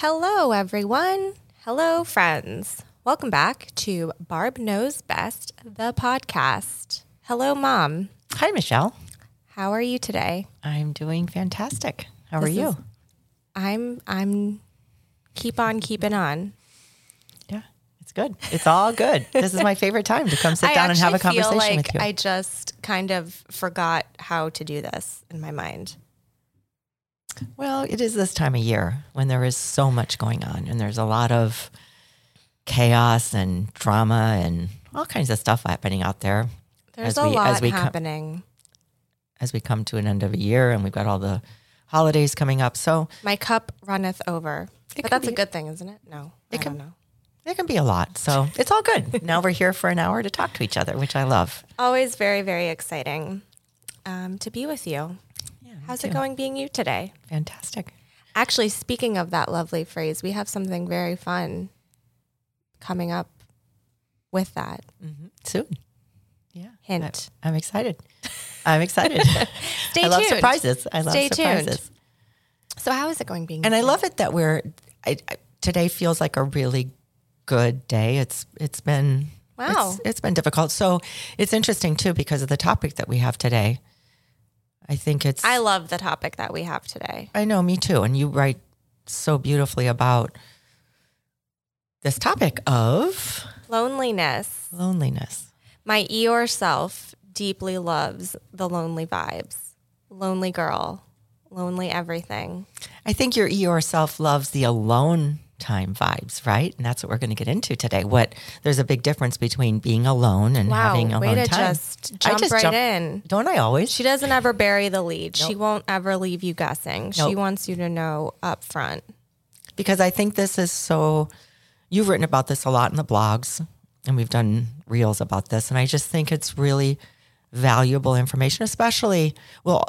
Hello, everyone. Hello, friends. Welcome back to Barb Knows Best, the podcast. Hello, Mom. Hi, Michelle. How are you today? I'm doing fantastic. How This are you? is- I'm I'm keep on keeping on. yeah, it's good. It's all good. this is my favorite time to come sit down and have a conversation feel like with you. I just kind of forgot how to do this in my mind. Well, it is this time of year when there is so much going on and there's a lot of chaos and drama and all kinds of stuff happening out there There's As a we- lot as we happening. as we come to an end of a year and we've got all the holidays coming up. So My cup runneth over. But that's a good thing, isn't it? No. It I can- don't know. it can be a lot. So it's all good. now we're here for an hour to talk to each other, which I love. Always very, very exciting um, to be with you. How's it going being you today? Fantastic. Actually, speaking of that lovely phrase, we have something very fun coming up with that mm-hmm. Soon. Yeah. hint. I'm excited. I'm excited. Stay I love surprises. I love Stay tuned. surprises. So, how is it going being? And I love it that we're I, I, today feels like a really good day. It's it's been Wow. It's, it's been difficult. So it's interesting too because of the topic that we have today. I think it's I love the topic that we have today. I know me too. And you write so beautifully about this topic of Loneliness. loneliness. My Eeyore self deeply loves the lonely vibes. Lonely girl, lonely everything. I think your Eeyore self loves the alone time vibes, right? And that's what we're going to get into today. What there's a big difference between being alone and Wow, having alone way to time. just I jump just right jump- in. Don't I always? She doesn't ever bury the lead. She won't ever leave you guessing. She wants you to know up front. because I think this is so. You've written about this a lot in the blogs, and we've done reels about this, and I just think it's really valuable information, especially well,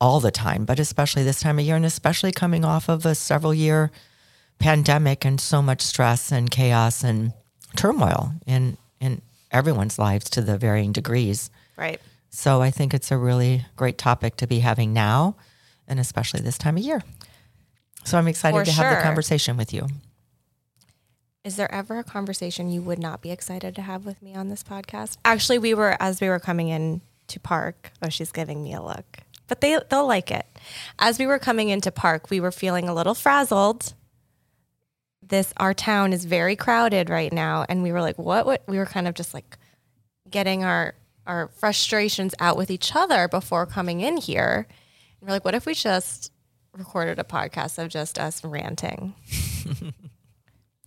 all the time, but especially this time of year, and especially coming off of a several year pandemic and so much stress and chaos and turmoil in in everyone's lives to the varying degrees. Right. So I think it's a really great topic to be having now, and especially this time of year. So I'm excited For to have the conversation with you. Is there ever a conversation you would not be excited to have with me on this podcast? Actually, we were as we were coming in to park. Oh, she's giving me a look, but they they'll like it. As we were coming into park, we were feeling a little frazzled. This our town is very crowded right now, and we were like, what? What? We were kind of just like getting our our frustrations out with each other before coming in here. And we're like, what if we just recorded a podcast of just us ranting?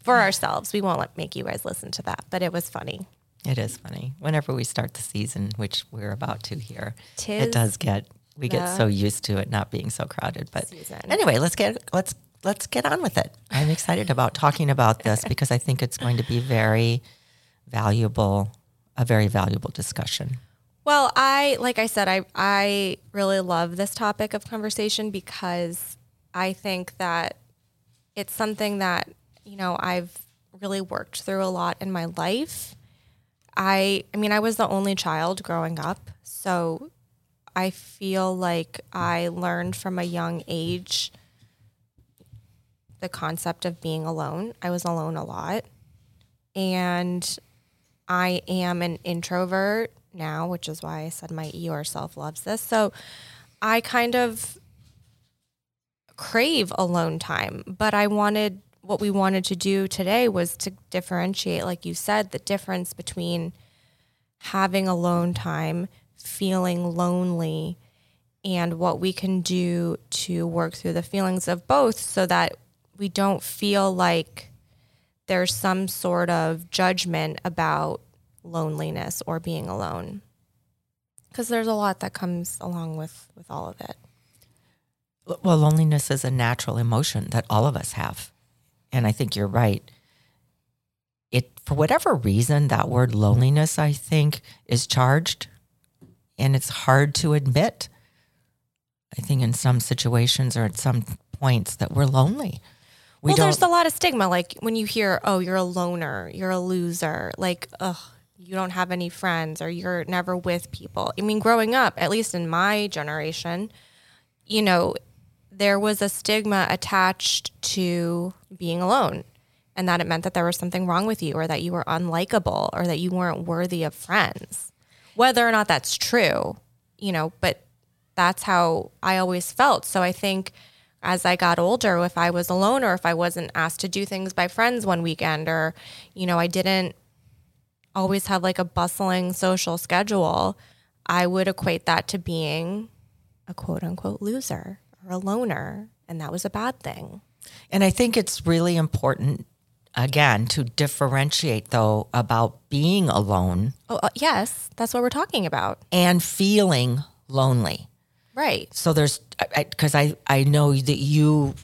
for ourselves. We won't let, make you guys listen to that, but it was funny. It is funny. Whenever we start the season, which we're about to here, Tis it does get we get so used to it not being so crowded. But season. anyway, let's get let's let's get on with it. I'm excited about talking about this because I think it's going to be very valuable, a very valuable discussion. Well, I like I said, I I really love this topic of conversation because I think that it's something that you know I've really worked through a lot in my life. I I mean I was the only child growing up, so I feel like I learned from a young age the concept of being alone. I was alone a lot. And I am an introvert now, which is why I said my ER self loves this. So I kind of crave alone time, but I wanted what we wanted to do today was to differentiate, like you said, the difference between having alone time, feeling lonely, and what we can do to work through the feelings of both so that we don't feel like there's some sort of judgment about loneliness or being alone. Because there's a lot that comes along with with all of it. Well loneliness is a natural emotion that all of us have. And i think you're right. It for whatever reason that word loneliness i think is charged and it's hard to admit i think in some situations or at some points that we're lonely we well, there's a lot of stigma. Like when you hear, "Oh, you're a loner, you're a loser," like, "Ugh, you don't have any friends, or you're never with people." I mean, growing up, at least in my generation, you know, there was a stigma attached to being alone, and that it meant that there was something wrong with you, or that you were unlikable, or that you weren't worthy of friends. Whether or not that's true, you know, but that's how I always felt. So I think as I got older, if I was alone or if I wasn't asked to do things by friends one weekend or, you know, I didn't always have like a bustling social schedule, I would equate that to being a quote unquote loser or a loner. And that was a bad thing. And I think it's really important, again, to differentiate though about being alone. Oh, uh, yes, that's what we're talking about. And feeling lonely. Right. So there's because I, I, I know that you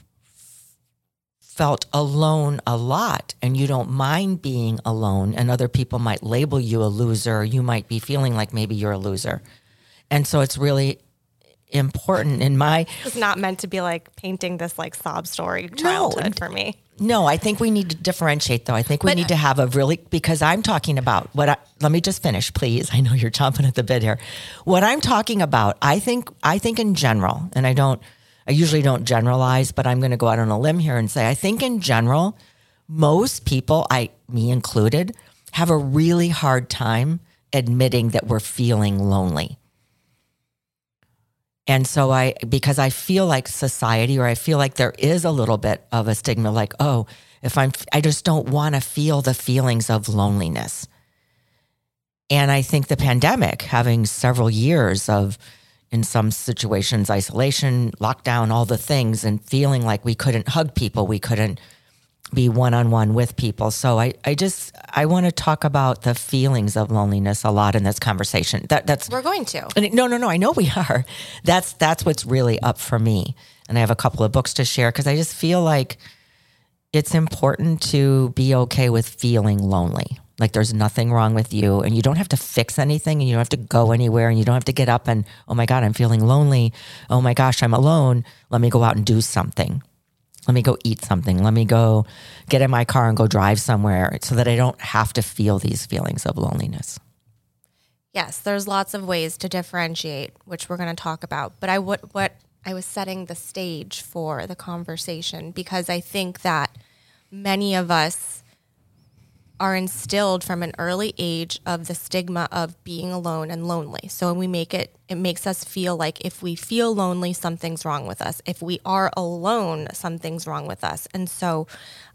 felt alone a lot and you don't mind being alone and other people might label you a loser you might be feeling like maybe you're a loser and so it's really important in my it's not meant to be like painting this like sob story childhood no, for me no, I think we need to differentiate though. I think we but, need to have a really because I'm talking about what I, let me just finish please. I know you're chomping at the bit here. What I'm talking about, I think I think in general, and I don't I usually don't generalize, but I'm going to go out on a limb here and say I think in general most people, I me included, have a really hard time admitting that we're feeling lonely. And so I, because I feel like society, or I feel like there is a little bit of a stigma, like, oh, if I'm, I just don't want to feel the feelings of loneliness. And I think the pandemic, having several years of, in some situations, isolation, lockdown, all the things, and feeling like we couldn't hug people, we couldn't be one on one with people. So I, I just I want to talk about the feelings of loneliness a lot in this conversation. That that's we're going to. No, no, no. I know we are. That's that's what's really up for me. And I have a couple of books to share because I just feel like it's important to be okay with feeling lonely. Like there's nothing wrong with you and you don't have to fix anything and you don't have to go anywhere and you don't have to get up and, oh my God, I'm feeling lonely. Oh my gosh, I'm alone. Let me go out and do something let me go eat something. Let me go get in my car and go drive somewhere so that I don't have to feel these feelings of loneliness. Yes, there's lots of ways to differentiate, which we're going to talk about. But I what what I was setting the stage for the conversation because I think that many of us are instilled from an early age of the stigma of being alone and lonely. So when we make it, it makes us feel like if we feel lonely, something's wrong with us. If we are alone, something's wrong with us. And so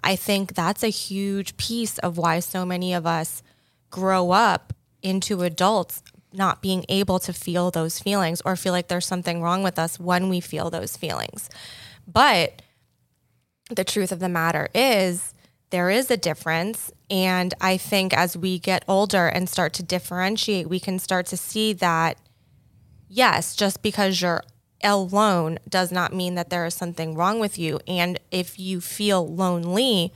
I think that's a huge piece of why so many of us grow up into adults not being able to feel those feelings or feel like there's something wrong with us when we feel those feelings. But the truth of the matter is, there is a difference. And I think as we get older and start to differentiate, we can start to see that, yes, just because you're alone does not mean that there is something wrong with you. And if you feel lonely,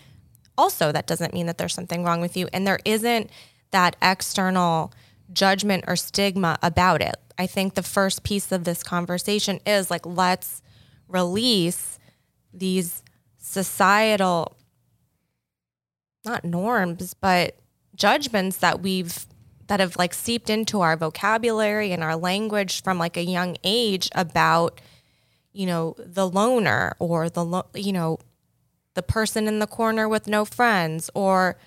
also, that doesn't mean that there's something wrong with you. And there isn't that external judgment or stigma about it. I think the first piece of this conversation is like, let's release these societal, not norms, but judgments that we've that have like seeped into our vocabulary and our language from like a young age about you know the loner or the lo- you know the person in the corner with no friends or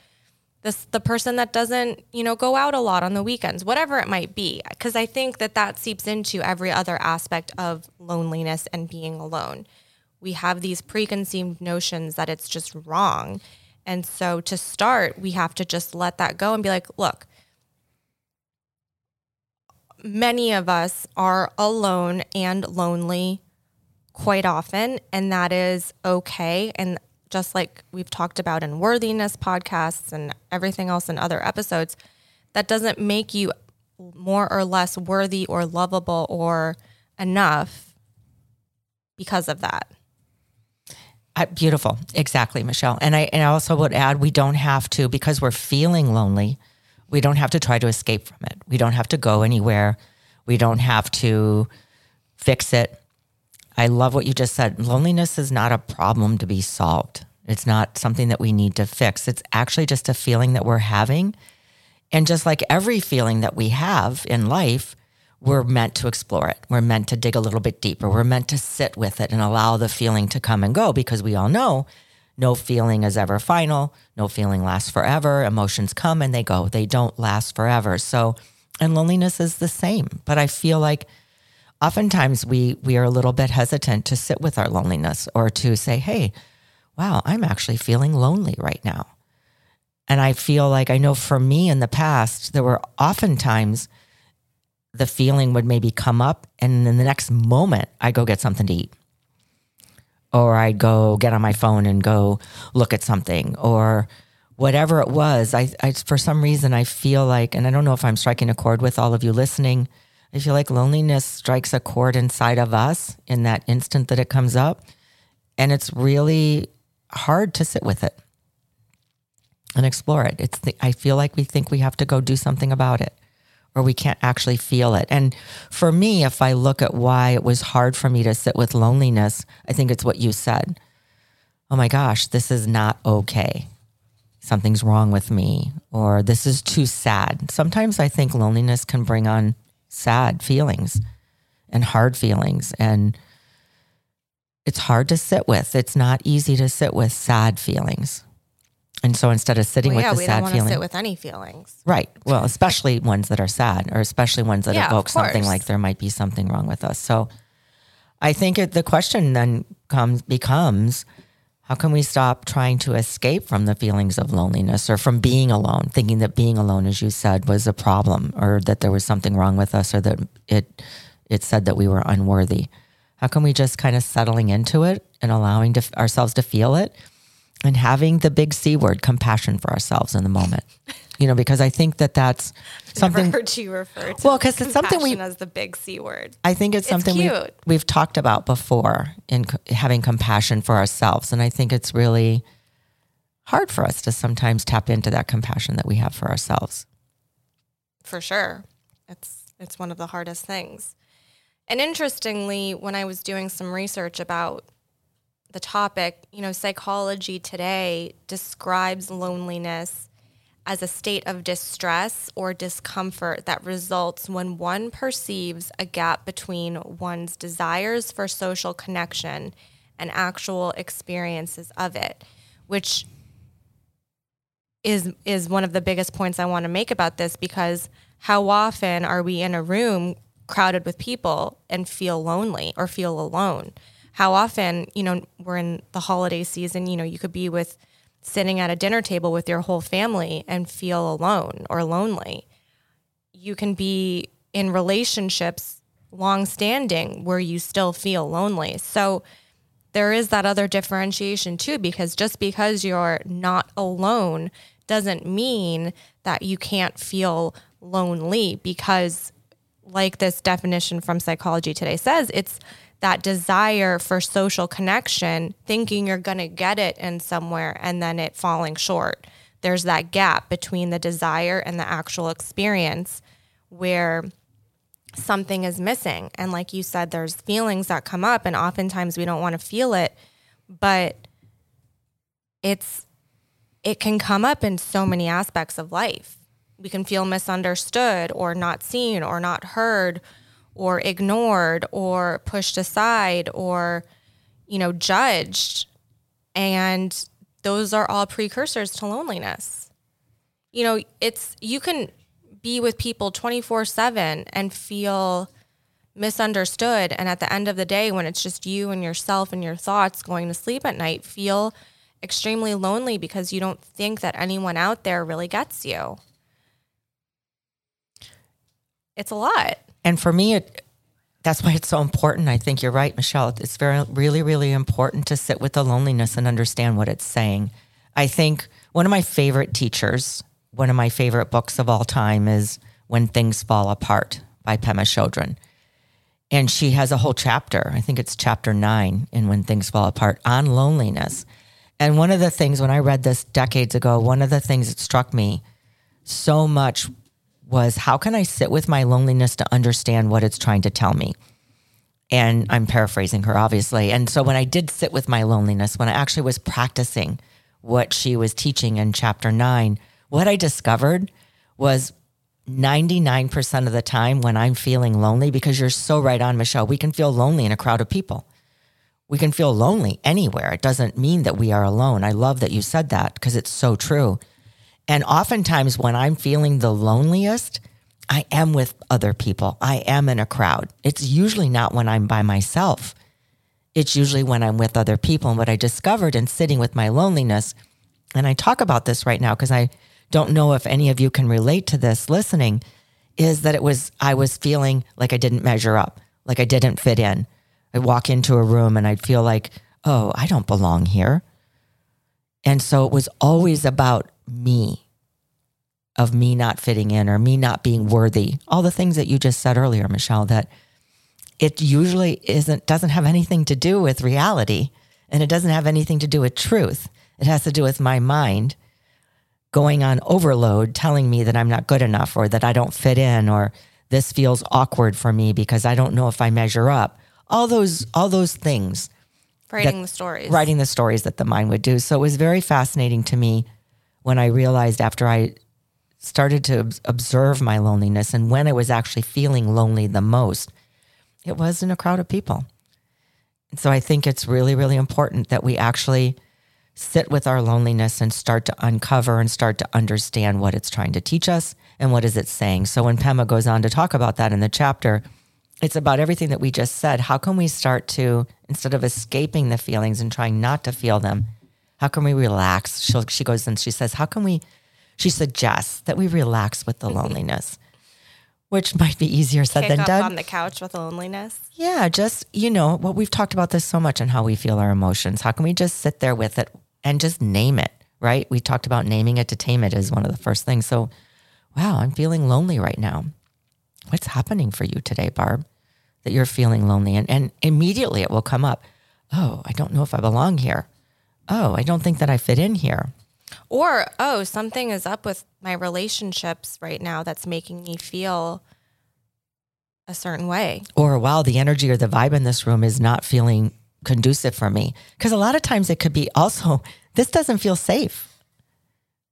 this the person that doesn't you know go out a lot on the weekends whatever it might be. Because i think that that seeps into every other aspect of loneliness and being alone. We have these preconceived notions that it's just wrong and so to start we have to just let that go and be like look many of us are alone and lonely quite often and that is okay and just like we've talked about in worthiness podcasts and everything else in other episodes, that doesn't make you more or less worthy or lovable or enough because of that. I, beautiful. Exactly, Michelle. And I, and I also would add we don't have to, because we're feeling lonely, we don't have to try to escape from it. We don't have to go anywhere. We don't have to fix it. I love what you just said. Loneliness is not a problem to be solved. It's not something that we need to fix. It's actually just a feeling that we're having. And just like every feeling that we have in life, we're meant to explore it. We're meant to dig a little bit deeper. We're meant to sit with it and allow the feeling to come and go because we all know no feeling is ever final. No feeling lasts forever. Emotions come and they go, they don't last forever. So, and loneliness is the same. But I feel like oftentimes we we are a little bit hesitant to sit with our loneliness or to say, "Hey, wow, I'm actually feeling lonely right now." And I feel like I know for me in the past, there were oftentimes the feeling would maybe come up, and in the next moment, I go get something to eat, or I'd go get on my phone and go look at something, or whatever it was. I, I for some reason I feel like, and I don't know if I'm striking a chord with all of you listening I feel like loneliness strikes a chord inside of us in that instant that it comes up. And it's really hard to sit with it and explore it. It's the, I feel like we think we have to go do something about it or we can't actually feel it. And for me, if I look at why it was hard for me to sit with loneliness, I think it's what you said. Oh my gosh, this is not okay. Something's wrong with me, or this is too sad. Sometimes I think loneliness can bring on sad feelings and hard feelings. And it's hard to sit with. It's not easy to sit with sad feelings. And so instead of sitting well, with yeah, the we sad don't want feeling, to sit with any feelings. right? Well, especially ones that are sad, or especially ones that Yeah, evoke something like there might be something wrong with us. So, I think it, the question then comes becomes, how can we stop trying to escape from the feelings of loneliness or from being alone, thinking that being alone, as you said, was a problem, or that there was something wrong with us, or that it it said that we were unworthy? How can we just kind of settling into it and allowing to, ourselves to feel it? And having the big C word, compassion for ourselves in the moment. You know, because I think that that's something. Never heard you refer to Well, 'cause it's something we- as the big C word. I think it's something we, we've talked about before in co- having compassion for ourselves, and I think it's really hard for us to sometimes tap into that compassion that we have for ourselves. for sure. It's it's one of the hardest things. And interestingly, when I was doing some research about the topic, you know, psychology today describes loneliness as a state of distress or discomfort that results when one perceives a gap between one's desires for social connection and actual experiences of it, which is is one of the biggest points I want to make about this because how often are we in a room crowded with people and feel lonely or feel alone? How often, you know, we're in the holiday season, you know, you could be with sitting at a dinner table with your whole family and feel alone or lonely. You can be in relationships long standing where you still feel lonely. So there is that other differentiation too, because just because you're not alone doesn't mean that you can't feel lonely because like this definition from psychology today says it's that desire for social connection thinking you're going to get it in somewhere and then it falling short there's that gap between the desire and the actual experience where something is missing. And like you said, there's feelings that come up, and oftentimes we don't want to feel it, but it's it can come up in so many aspects of life. We can feel misunderstood or not seen or not heard or ignored or pushed aside or you know judged and those are all precursors to loneliness. You know, it's you can be with people 24/7 and feel misunderstood and at the end of the day when it's just you and yourself and your thoughts going to sleep at night feel extremely lonely because you don't think that anyone out there really gets you. It's a lot. And for me, it, that's why it's so important. I think you're right, Michelle. It's very, really, really important to sit with the loneliness and understand what it's saying. I think one of my favorite teachers, one of my favorite books of all time is When Things Fall Apart by Pema Chodron. And she has a whole chapter, I think it's chapter nine in When Things Fall Apart, on loneliness. And one of the things, when I read this decades ago, one of the things that struck me so much was how can I sit with my loneliness to understand what it's trying to tell me? And I'm paraphrasing her, obviously. And so when I did sit with my loneliness, when I actually was practicing what she was teaching in chapter nine, what I discovered was 99% of the time when I'm feeling lonely, because you're so right on, Michelle, we can feel lonely in a crowd of people. We can feel lonely anywhere. It doesn't mean that we are alone. I love that you said that because it's so true. And oftentimes, when I'm feeling the loneliest, I am with other people. I am in a crowd. It's usually not when I'm by myself. It's usually when I'm with other people. And what I discovered in sitting with my loneliness, and I talk about this right now because I don't know if any of you can relate to this listening, is that it was, I was feeling like I didn't measure up, like I didn't fit in. I'd walk into a room and I'd feel like, oh, I don't belong here. And so it was always about me, of me not fitting in or me not being worthy. All the things that you just said earlier, Michelle, that it usually isn't, doesn't have anything to do with reality and it doesn't have anything to do with truth. It has to do with my mind going on overload, telling me that I'm not good enough or that I don't fit in or this feels awkward for me because I don't know if I measure up. All those, all those things. Writing the stories. Writing the stories that the mind would do. So it was very fascinating to me when I realized after I started to observe my loneliness and when I was actually feeling lonely the most, it was in a crowd of people. And so I think it's really, really important that we actually sit with our loneliness and start to uncover and start to understand what it's trying to teach us and what is it saying. So when Pema goes on to talk about that in the chapter, it's about everything that we just said. How can we start to, instead of escaping the feelings and trying not to feel them, how can we relax? she she goes and she says, How can we? She suggests that we relax with the mm-hmm. loneliness, which might be easier said Kick than up done. on the couch with loneliness. Yeah, just, you know, what we've talked about this so much and how we feel our emotions. How can we just sit there with it and just name it, right? We talked about naming it to tame it is one of the first things. So, wow, I'm feeling lonely right now. What's happening for you today, Barb? That you're feeling lonely. And, and immediately it will come up. Oh, I don't know if I belong here oh, I don't think that I fit in here. Or, oh, something is up with my relationships right now that's making me feel a certain way. Or, wow, the energy or the vibe in this room is not feeling conducive for me. Because a lot of times it could be also, this doesn't feel safe.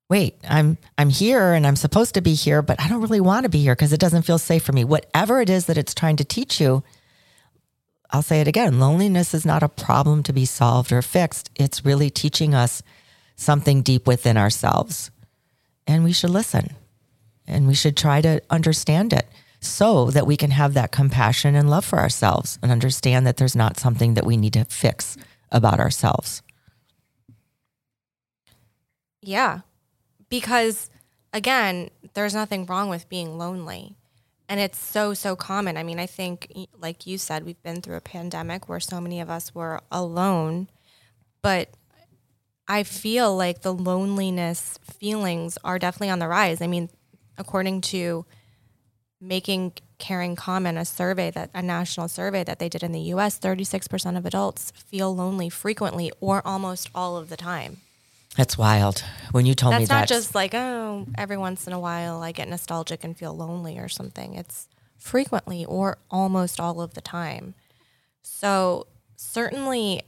Wait, I'm I'm here and I'm supposed to be here, but I don't really want to be here because it doesn't feel safe for me. Whatever it is that it's trying to teach you, I'll say it again loneliness is not a problem to be solved or fixed. It's really teaching us something deep within ourselves. And we should listen and we should try to understand it so that we can have that compassion and love for ourselves and understand that there's not something that we need to fix about ourselves. Yeah. Because again, there's nothing wrong with being lonely. And it's so, so common. I mean, I think, like you said, we've been through a pandemic where so many of us were alone. But I feel like the loneliness feelings are definitely on the rise. I mean, according to making caring common a survey that a national survey that they did in the US 36% of adults feel lonely frequently or almost all of the time That's wild. When you told me That's not just like, oh, every once in a while I get nostalgic and feel lonely or something. It's frequently or almost all of the time. So, certainly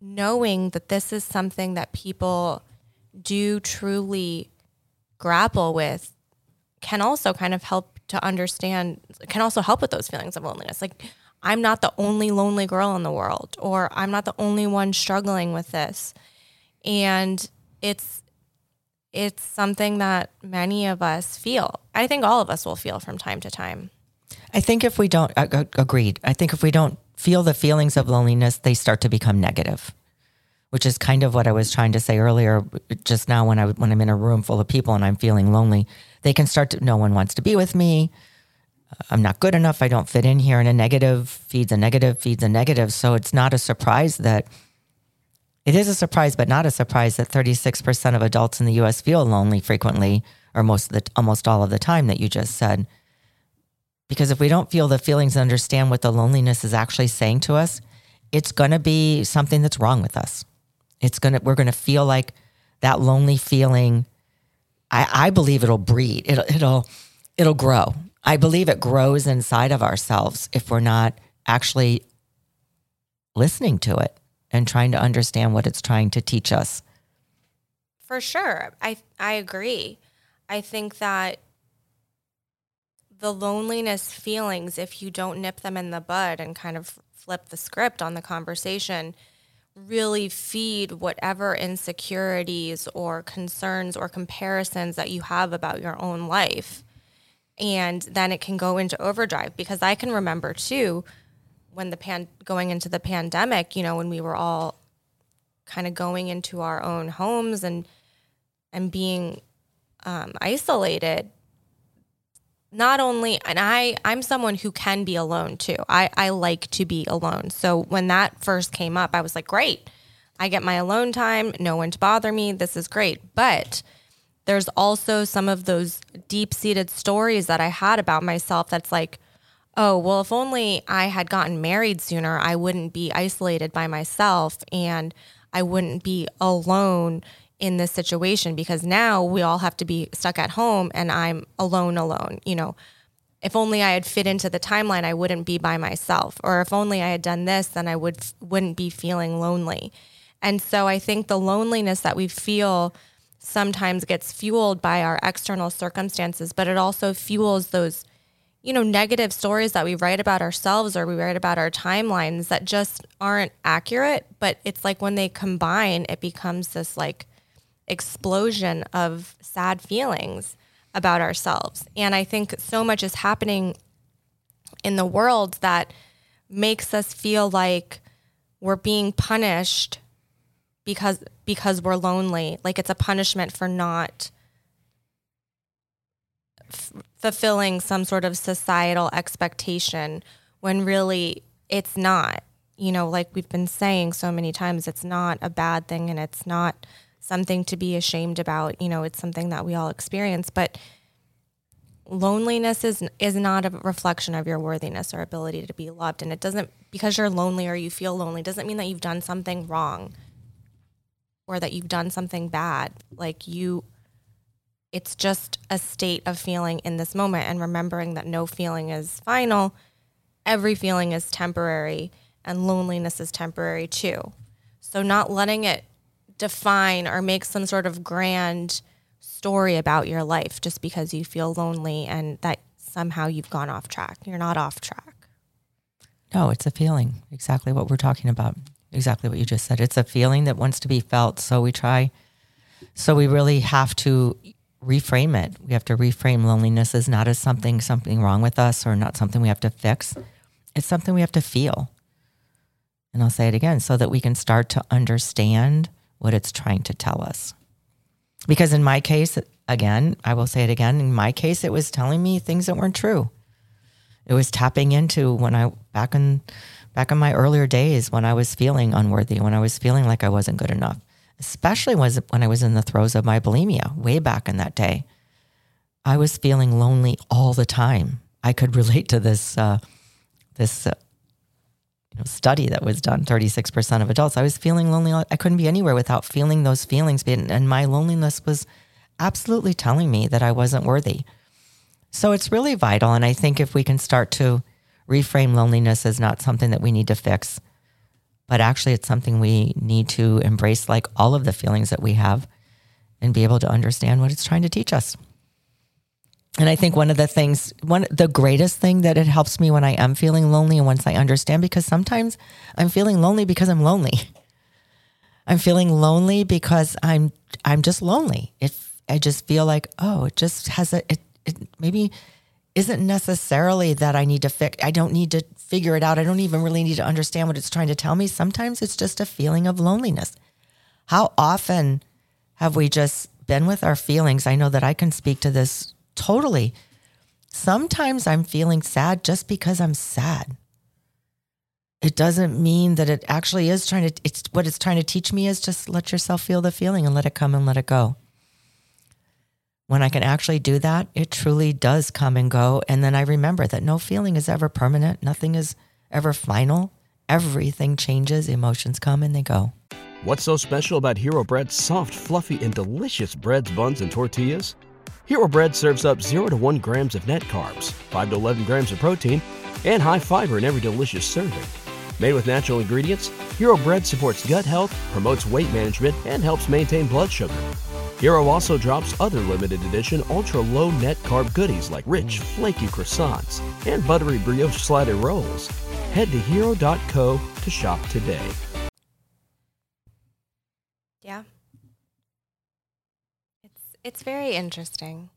knowing that this is something that people do truly grapple with can also kind of help to understand, can also help with those feelings of loneliness. Like, I'm not the only lonely girl in the world, or I'm not the only one struggling with this. And it's it's something that many of us feel. I think all of us will feel from time to time. I think if we don't, uh, agreed. I think if we don't feel the feelings of loneliness, they start to become negative, which is kind of what I was trying to say earlier. Just now, when I when I'm in a room full of people and I'm feeling lonely, they can start to. No one wants to be with me. I'm not good enough. I don't fit in here. And a negative feeds a negative feeds a negative. So it's not a surprise that it is a surprise, but not a surprise that 36% of adults in the US feel lonely frequently or most of the almost all of the time that you just said. Because if we don't feel the feelings and understand what the loneliness is actually saying to us, it's going to be something that's wrong with us. It's going to we're going to feel like that lonely feeling I, I believe it'll breed. It'll it'll it'll grow. I believe it grows inside of ourselves if we're not actually listening to it and trying to understand what it's trying to teach us. For sure. I I agree. I think that the loneliness feelings if you don't nip them in the bud and kind of flip the script on the conversation really feed whatever insecurities or concerns or comparisons that you have about your own life. And then it can go into overdrive because I can remember too when the pan going into the pandemic, you know, when we were all kind of going into our own homes and and being um, isolated. Not only, and I, I'm someone who can be alone too. I, I like to be alone. So when that first came up, I was like, great. I get my alone time, no one to bother me. This is great. But there's also some of those deep seated stories that I had about myself that's like, oh, well, if only I had gotten married sooner, I wouldn't be isolated by myself and I wouldn't be alone in this situation because now we all have to be stuck at home and I'm alone, alone. You know, if only I had fit into the timeline, I wouldn't be by myself. Or if only I had done this, then I would wouldn't be feeling lonely. And so I think the loneliness that we feel sometimes gets fueled by our external circumstances, but it also fuels those you know, negative stories that we write about ourselves or we write about our timelines that just aren't accurate. But it's like when they combine, it becomes this like explosion of sad feelings about ourselves. And I think so much is happening in the world that makes us feel like we're being punished because because we're lonely like it's a punishment for not fulfilling some sort of societal expectation when really it's not. You know, like we've been saying so many times, it's not a bad thing and it's not something to be ashamed about. You know, it's something that we all experience, but loneliness is is not a reflection of your worthiness or ability to be loved and it doesn't because you're lonely or you feel lonely doesn't mean that you've done something wrong or that you've done something bad like you it's just a state of feeling in this moment and remembering that no feeling is final. Every feeling is temporary and loneliness is temporary too. So, not letting it define or make some sort of grand story about your life just because you feel lonely and that somehow you've gone off track. You're not off track. No, it's a feeling. Exactly what we're talking about. Exactly what you just said. It's a feeling that wants to be felt. So we try. So we really have to reframe it. We have to reframe loneliness as not as something something wrong with us or not something we have to fix. It's something we have to feel. And I'll say it again so that we can start to understand what it's trying to tell us. Because in my case, again, I will say it again, in my case it was telling me things that weren't true. It was tapping into when I back in back in my earlier days when I was feeling unworthy, when I was feeling like I wasn't good enough especially was when I was in the throes of my bulimia way back in that day. I was feeling lonely all the time. I could relate to this uh, this uh, you know, study that was done 36% of adults i was feeling lonely i couldn't be anywhere without feeling those feelings and my loneliness was absolutely telling me that i wasn't worthy so it's really vital and i think if we can start to reframe loneliness as not something that we need to fix but actually it's something we need to embrace like all of the feelings that we have and be able to understand what it's trying to teach us and I think one of the things, one the greatest thing that it helps me when I am feeling lonely and once I understand, because sometimes I'm feeling lonely because I'm lonely. I'm feeling lonely because I'm I'm just lonely. It I just feel like oh, it just has a it, it maybe isn't necessarily that I need to fix. I don't need to figure it out. I don't even really need to understand what it's trying to tell me. Sometimes it's just a feeling of loneliness. How often have we just been with our feelings? I know that I can speak to this Totally. Sometimes I'm feeling sad just because I'm sad. It doesn't mean that it actually is trying to, it's what it's trying to teach me is just let yourself feel the feeling and let it come and let it go. When I can actually do that, it truly does come and go. And then I remember that no feeling is ever permanent, nothing is ever final. Everything changes, emotions come and they go. What's so special about Hero Bread's soft, fluffy, and delicious breads, buns, and tortillas? Hero Bread serves up 0 to 1 grams of net carbs, 5 to 11 grams of protein, and high fiber in every delicious serving. Made with natural ingredients, Hero Bread supports gut health, promotes weight management, and helps maintain blood sugar. Hero also drops other limited edition ultra low net carb goodies like rich, flaky croissants and buttery brioche slider rolls. Head to hero.co to shop today. Yeah. It's very interesting.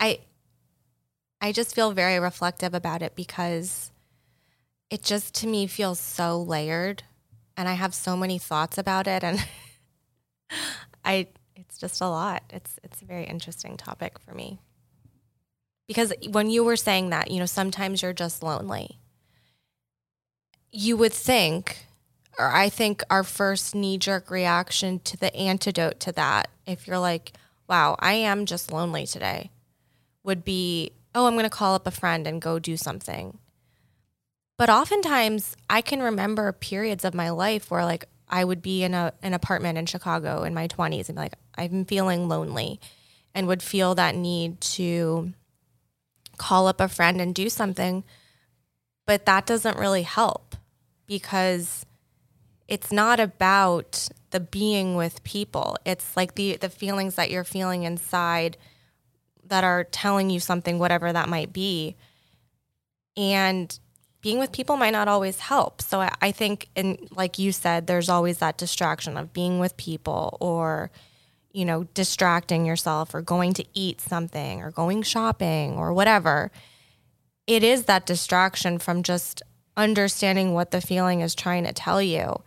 I I just feel very reflective about it because it just to me feels so layered and I have so many thoughts about it and I it's just a lot. It's it's a very interesting topic for me. Because when you were saying that, you know, sometimes you're just lonely. You would think or I think our first knee jerk reaction to the antidote to that, if you're like, wow, I am just lonely today, would be, oh, I'm going to call up a friend and go do something. But oftentimes I can remember periods of my life where like I would be in a, an apartment in Chicago in my 20s and be like, I'm feeling lonely and would feel that need to call up a friend and do something. But that doesn't really help because it's not about the being with people. It's like the the feelings that you're feeling inside that are telling you something, whatever that might be. And being with people might not always help. So I, I think, and like you said, there's always that distraction of being with people or, you know, distracting yourself or going to eat something or going shopping or whatever. It is that distraction from just understanding what the feeling is trying to tell you.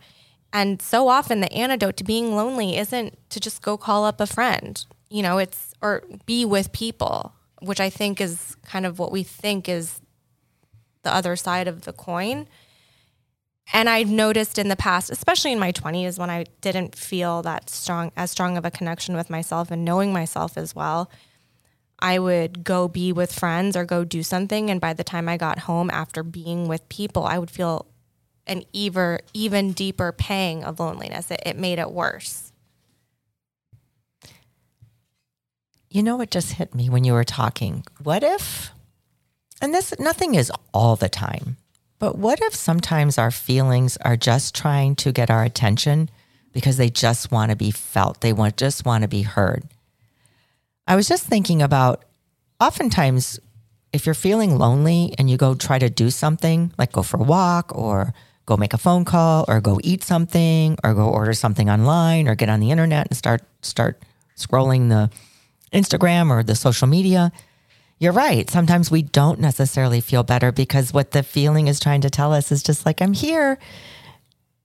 And so often the antidote to being lonely isn't to just go call up a friend, you know, it's or be with people, which I think is kind of what we think is the other side of the coin. And I've noticed in the past, especially in my 20s when I didn't feel that strong as strong of a connection with myself and knowing myself as well, I would go be with friends or go do something and by the time I got home after being with people, I would feel an even even deeper pang of loneliness. It, it made it worse. You know what just hit me when you were talking? What if, and this nothing is all the time, but what if sometimes our feelings are just trying to get our attention because they just want to be felt, they want just want to be heard. I was just thinking about oftentimes if you're feeling lonely and you go try to do something like go for a walk or go make a phone call or go eat something or go order something online or get on the internet and start start scrolling the Instagram or the social media. You're right. Sometimes we don't necessarily feel better because what the feeling is trying to tell us is just like I'm here.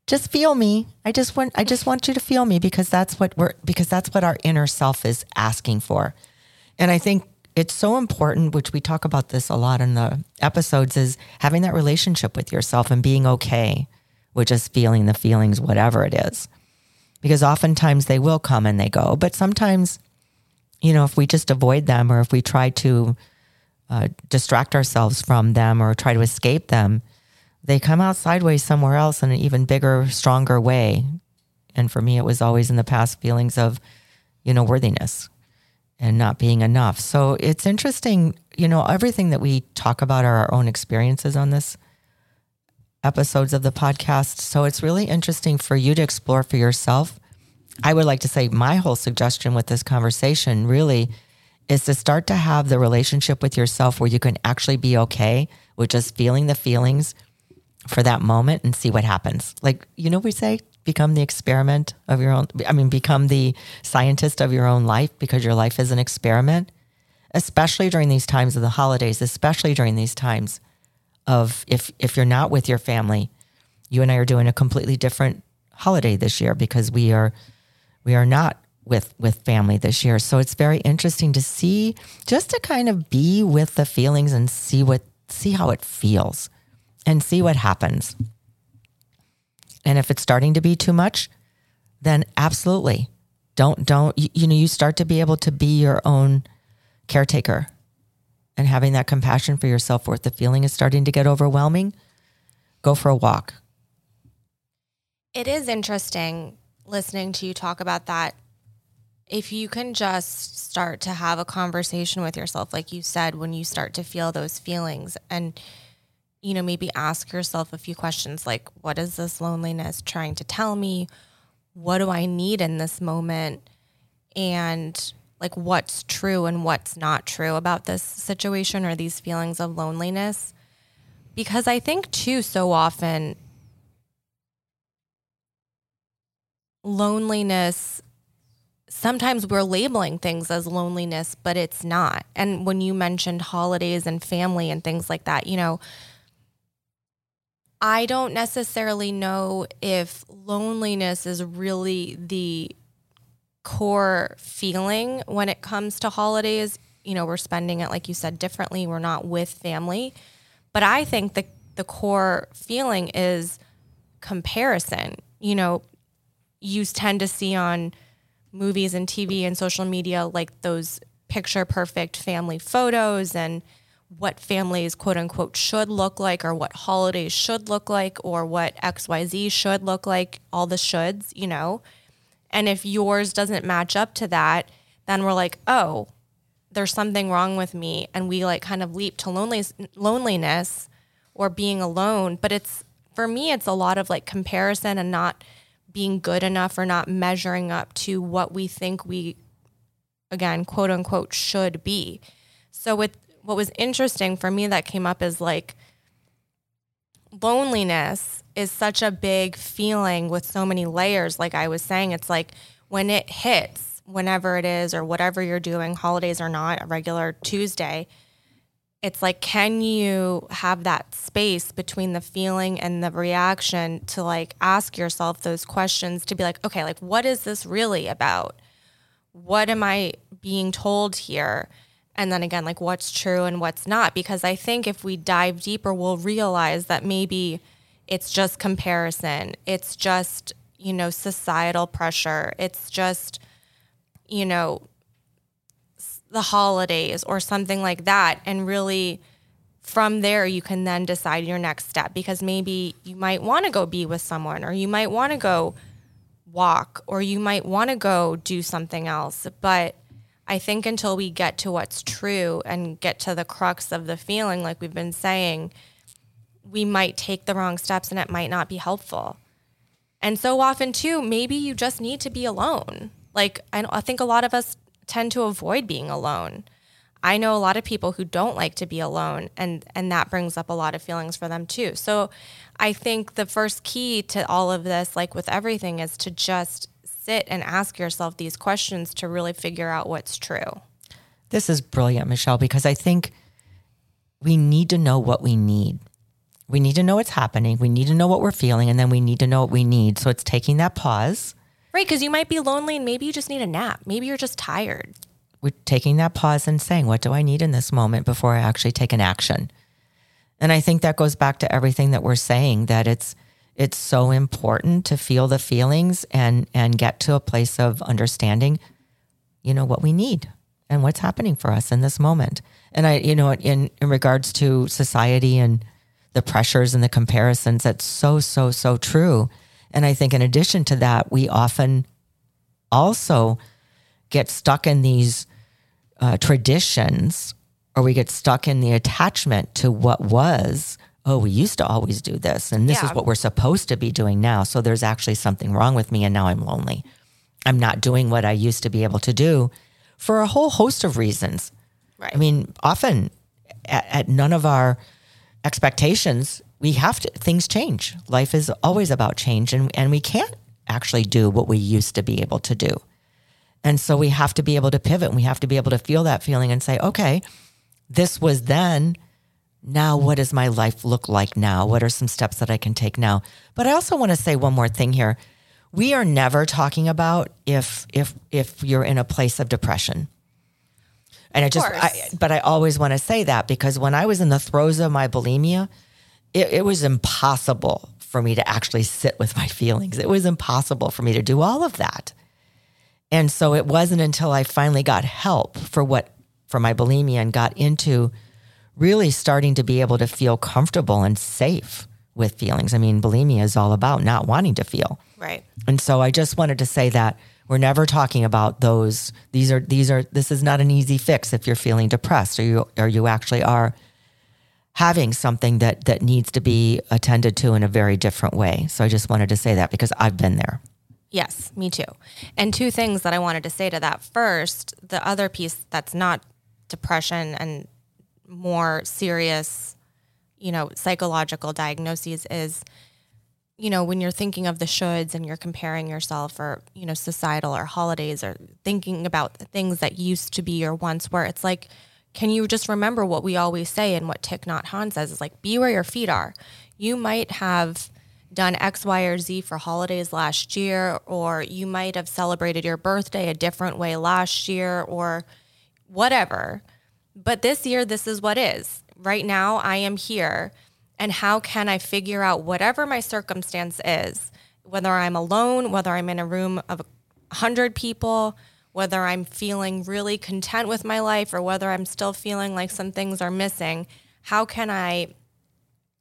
Just feel me. I just want I just want you to feel me because that's what we're because that's what our inner self is asking for. And I think it's so important, which we talk about this a lot in the episodes, is having that relationship with yourself and being okay with just feeling the feelings, whatever it is. Because oftentimes they will come and they go. But sometimes, you know, if we just avoid them or if we try to uh, distract ourselves from them or try to escape them, they come out sideways somewhere else in an even bigger, stronger way. And for me, it was always in the past feelings of, you know, worthiness and not being enough. So it's interesting, you know, everything that we talk about are our own experiences on this episodes of the podcast. So it's really interesting for you to explore for yourself. I would like to say my whole suggestion with this conversation really is to start to have the relationship with yourself where you can actually be okay with just feeling the feelings for that moment and see what happens. Like, you know, we say become the experiment of your own, I mean, become the scientist of your own life because your life is an experiment, especially during these times of the holidays, especially during these times of if, if you're not with your family, you and I are doing a completely different holiday this year because we are, we are not with with family this year. So it's very interesting to see just to kind of be with the feelings and see what see how it feels and see what happens. And if it's starting to be too much, then absolutely don't, don't, you, you know, you start to be able to be your own caretaker and having that compassion for yourself where the feeling is starting to get overwhelming, go for a walk. It is interesting listening to you talk about that. If you can just start to have a conversation with yourself, like you said, when you start to feel those feelings and you know, maybe ask yourself a few questions like, what is this loneliness trying to tell me? What do I need in this moment? And like, what's true and what's not true about this situation or these feelings of loneliness? Because I think, too, so often loneliness sometimes we're labeling things as loneliness, but it's not. And when you mentioned holidays and family and things like that, you know, I don't necessarily know if loneliness is really the core feeling when it comes to holidays. You know, we're spending it, like you said, differently. We're not with family. But I think the, the core feeling is comparison. You know, you tend to see on movies and TV and social media like those picture perfect family photos and what families quote unquote should look like or what holidays should look like or what XYZ should look like, all the shoulds, you know. And if yours doesn't match up to that, then we're like, "Oh, there's something wrong with me." And we like kind of leap to loneliness loneliness or being alone, but it's for me it's a lot of like comparison and not being good enough or not measuring up to what we think we again, quote unquote should be. So with what was interesting for me that came up is like loneliness is such a big feeling with so many layers. Like I was saying, it's like when it hits, whenever it is, or whatever you're doing, holidays or not, a regular Tuesday, it's like, can you have that space between the feeling and the reaction to like ask yourself those questions to be like, okay, like, what is this really about? What am I being told here? and then again like what's true and what's not because i think if we dive deeper we'll realize that maybe it's just comparison it's just you know societal pressure it's just you know the holidays or something like that and really from there you can then decide your next step because maybe you might want to go be with someone or you might want to go walk or you might want to go do something else but I think until we get to what's true and get to the crux of the feeling, like we've been saying, we might take the wrong steps and it might not be helpful. And so often, too, maybe you just need to be alone. Like, I, think a lot of us tend to avoid being alone. I know a lot of people who don't like to be alone, and, and that brings up a lot of feelings for them, too. So I think the first key to all of this, like with everything, is to just sit and ask yourself these questions to really figure out what's true. This is brilliant, Michelle, because I think we need to know what we need. We need to know what's happening. We need to know what we're feeling, and then we need to know what we need. So it's taking that pause. Right. Because you might be lonely and maybe you just need a nap. Maybe you're just tired. We're taking that pause and saying, what do I need in this moment before I actually take an action? And I think that goes back to everything that we're saying that it's, it's so important to feel the feelings and and get to a place of understanding you know what we need and what's happening for us in this moment and i you know in in regards to society and the pressures and the comparisons. That's so, so, so true. And I think in addition to that, we often also get stuck in these uh, traditions or we get stuck in the attachment to what was. Oh, we used to always do this, and this is what we're supposed to be doing now. So there's actually something wrong with me, and now I'm lonely. I'm not doing what I used to be able to do for a whole host of reasons. Right. I mean, often at, at none of our expectations, we have to, things change. Life is always about change, and, and we can't actually do what we used to be able to do. And so we have to be able to pivot and we have to be able to feel that feeling and say, okay, this was then. Now, what does my life look like now? What are some steps that I can take now? But I also want to say one more thing here. We are never talking about if if if you're in a place of depression. And I just, I, but I always want to say that because when I was in the throes of my bulimia, it, it was impossible for me to actually sit with my feelings. It was impossible for me to do all of that. And so it wasn't until I finally got help for what for my bulimia and got into really starting to be able to feel comfortable and safe with feelings. I mean, bulimia is all about not wanting to feel. right. And so I just wanted to say that we're never talking about those these are these are this is not an easy fix if you're feeling depressed or you or you actually are having something that that needs to be attended to in a very different way. So I just wanted to say that because I've been there. Yes, me too. And two things that I wanted to say to that. First, the other piece that's not depression and more serious, you know, psychological diagnoses is, you know, when you're thinking of the shoulds and you're comparing yourself or, you know, societal or holidays or thinking about things that used to be your once were, it's like, can you just remember what we always say and what Thich Nhat Hanh says is like, be where your feet are. You might have done X, Y, or Z for holidays last year, or you might have celebrated your birthday a different way last year, or whatever. But this year, this is what is. Right now, I am here. And how can I figure out whatever my circumstance is, whether I'm alone, whether I'm in a room of 100 people, whether I'm feeling really content with my life, or whether I'm still feeling like some things are missing? How can I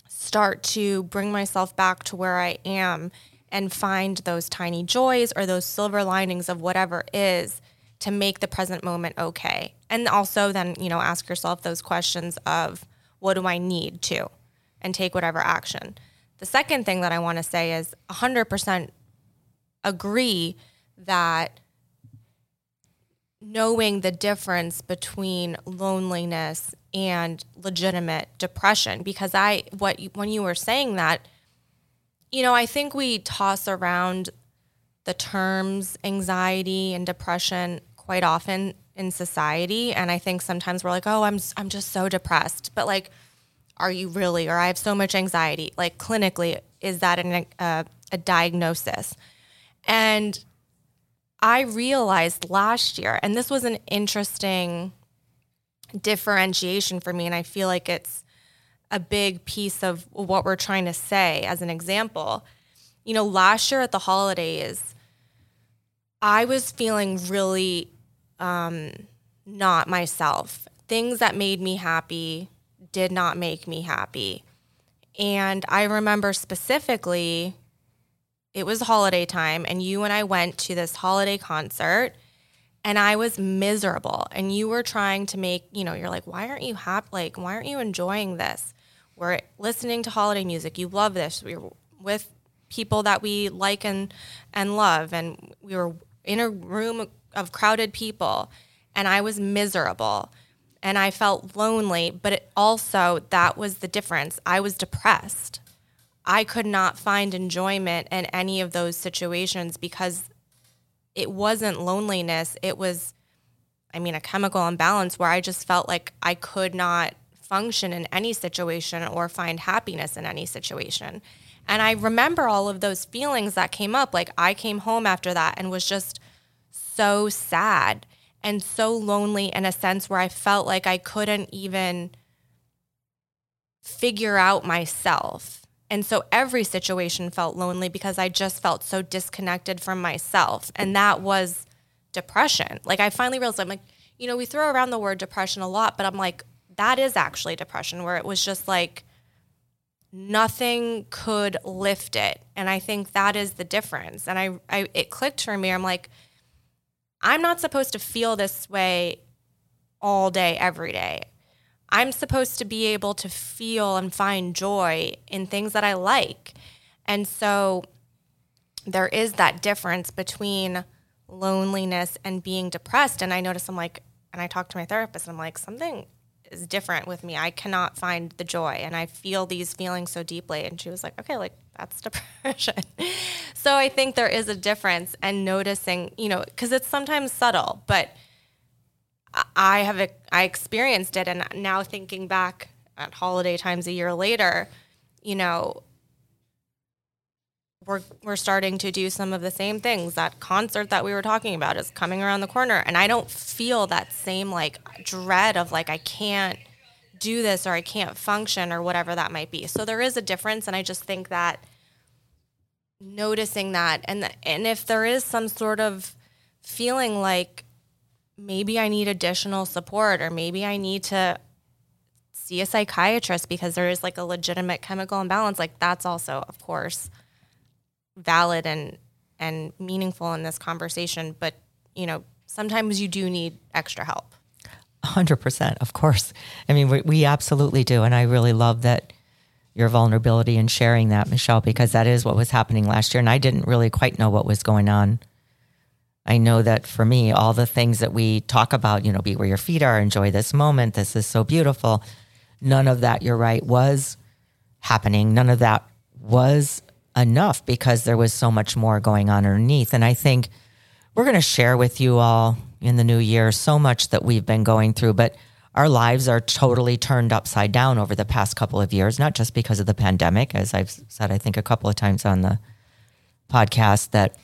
start to bring myself back to where I am and find those tiny joys or those silver linings of whatever is to make the present moment okay. And also then, you know, ask yourself those questions of what do I need to and take whatever action. The second thing that I want to say is 100% agree that knowing the difference between loneliness and legitimate depression. Because i what when you were saying that you know i think we toss around the terms anxiety and depression quite often in society. And i think sometimes we're like oh i'm I'm just so depressed. But like are you really? Or i have so much anxiety. Like clinically is that an, a diagnosis? And I realized last year, and this was an interesting differentiation for me, and I feel like it's a big piece of what we're trying to say as an example. You know, last year at the holidays, I was feeling really um, not myself. Things that made me happy did not make me happy. And I remember specifically it was holiday time and you and I went to this holiday concert and I was miserable and you were trying to make, you know, you're like, why aren't you happy? Like, why aren't you enjoying this? We're listening to holiday music. You love this. We were with people that we like and and love and we were in a room of crowded people and I was miserable and I felt lonely, but it also that was the difference. I was depressed. I could not find enjoyment in any of those situations because it wasn't loneliness. It was, I mean, a chemical imbalance where I just felt like I could not function in any situation or find happiness in any situation. And I remember all of those feelings that came up. Like I came home after that and was just so sad and so lonely in a sense where I felt like I couldn't even figure out myself. And so every situation felt lonely because I just felt so disconnected from myself. And that was depression. Like I finally realized I'm like, you know, we throw around the word depression a lot, but I'm like, that is actually depression, where it was just like nothing could lift it. And I think that is the difference. And I, I it clicked for me. I'm like, I'm not supposed to feel this way all day, every day. I'm supposed to be able to feel and find joy in things that I like. And so there is that difference between loneliness and being depressed. And I notice I'm like, and I talk to my therapist, and I'm like, something is different with me. I cannot find the joy and I feel these feelings so deeply. And she was like, okay, like that's depression. so I think there is a difference and noticing, you know, because it's sometimes subtle, but I have, I experienced it. And now thinking back at holiday times a year later, you know, we're we're starting to do some of the same things. That concert that we were talking about is coming around the corner, and I don't feel that same like dread of like I can't do this or I can't function or whatever that might be. So there is a difference, and I just think that noticing that and and if there is some sort of feeling like maybe I need additional support or maybe I need to see a psychiatrist because there is like a legitimate chemical imbalance like that's also of course valid and and meaningful in this conversation. But you know sometimes you do need extra help. 100% of course. I mean we, we absolutely do. And i really love that your vulnerability and sharing that michelle because that is what was happening last year. And i didn't really quite know what was going on i know that for me all the things that we talk about you know be where your feet are enjoy this moment this is so beautiful none of that you're right was happening none of that was enough because there was so much more going on underneath. And I think we're going to share with you all in the new year so much that we've been going through, but our lives are totally turned upside down over the past couple of years, not just because of the pandemic, as I've said, I think a couple of times on the podcast that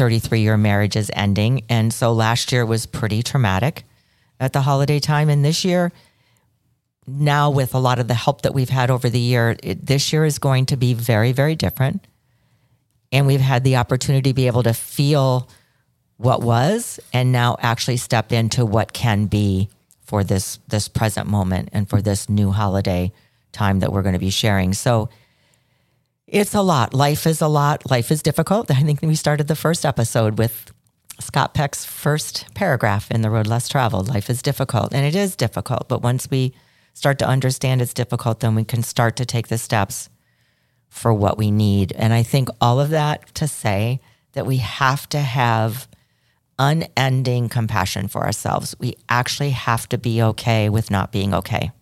33 year marriage is ending. And so last year was pretty traumatic at the holiday time. And this year, now with a lot of the help that we've had over the year, it, this year is going to be very, very different. And we've had the opportunity to be able to feel what was and now actually step into what can be for this this present moment and for this new holiday time that we're going to be sharing. So it's a lot. Life is a lot. Life is difficult. I think we started the first episode with Scott Peck's first paragraph in The Road Less Traveled. Life is difficult. And it is difficult. But once we start to understand it's difficult, then we can start to take the steps for what we need. And I think all of that to say that we have to have unending compassion for ourselves. We actually have to be okay with not being okay.